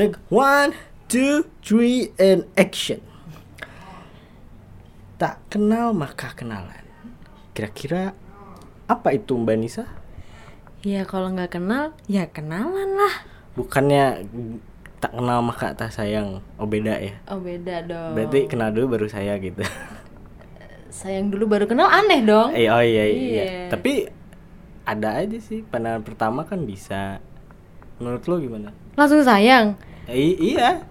Take one, two, three, and action. Tak kenal maka kenalan. Kira-kira apa itu Mbak Nisa? Ya kalau nggak kenal, ya kenalan lah. Bukannya tak kenal maka tak sayang. Oh beda ya. Oh beda dong. Berarti kenal dulu baru saya gitu. sayang dulu baru kenal aneh dong. Eh, oh iya, iya iya. Iya. Tapi ada aja sih pandangan pertama kan bisa. Menurut lo gimana? Langsung sayang. Eh, iya.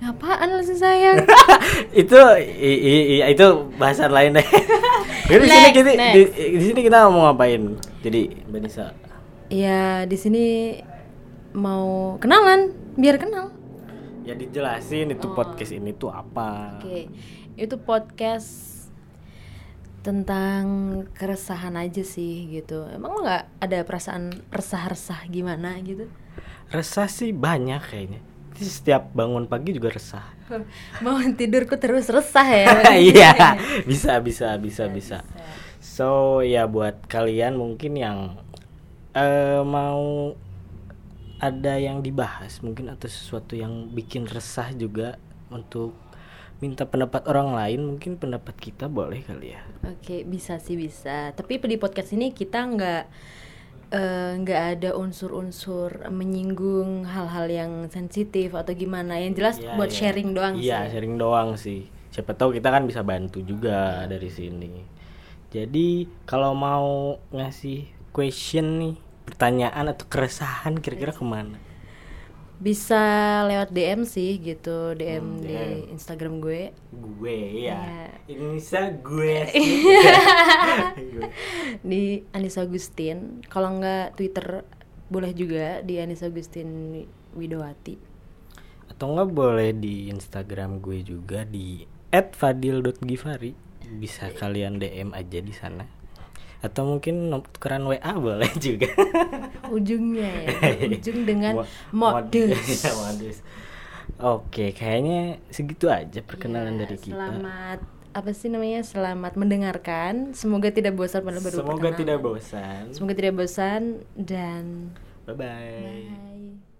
Apaan langsung sayang? itu i, i, i- itu bahasan lain deh. Jadi di sini kita di, di sini kita mau ngapain? Jadi Mbak Nisa. ya di sini mau kenalan, biar kenal. Ya dijelasin itu Oh. podcast ini tuh apa. Oke, itu podcast tentang keresahan aja sih gitu. Emang lo nggak ada perasaan resah-resah gimana gitu? Resah sih banyak kayaknya. Setiap bangun pagi juga resah. Mau tidurku terus resah ya? Iya, bisa bisa bisa bisa. So ya buat kalian mungkin yang eh, mau ada yang dibahas mungkin atau sesuatu yang bikin resah juga untuk minta pendapat orang lain mungkin pendapat kita boleh kali ya. Oke, bisa sih bisa. Tapi di podcast ini kita nggak eh, nggak ada unsur-unsur menyinggung hal-hal yang sensitif atau gimana. Yang jelas Iya, buat iya. sharing doang Iya, sih. sharing doang sih. Siapa tahu kita kan bisa bantu juga dari sini. Jadi kalau mau ngasih question nih, pertanyaan atau keresahan kira-kira ke mana? Bisa lewat DM sih gitu, DM Hmm, di DM. Instagram gue. Gue ya. Iya. Indonesia gue sih. Di Anissa Agustin. Kalau nggak Twitter boleh juga di Anissa Agustin Widowati. Atau nggak boleh di Instagram gue juga di @fadil.givari. Bisa kalian DM aja di sana. Atau mungkin tukeran WA boleh juga. Ujungnya ya, ujung dengan Mo- modus. Modus. Oke, kayaknya segitu aja perkenalan Ya, dari kita. Selamat apa sih namanya? Selamat mendengarkan. Semoga tidak bosan pada baru Semoga perkenalan. tidak bosan. Semoga tidak bosan dan Bye bye. bye.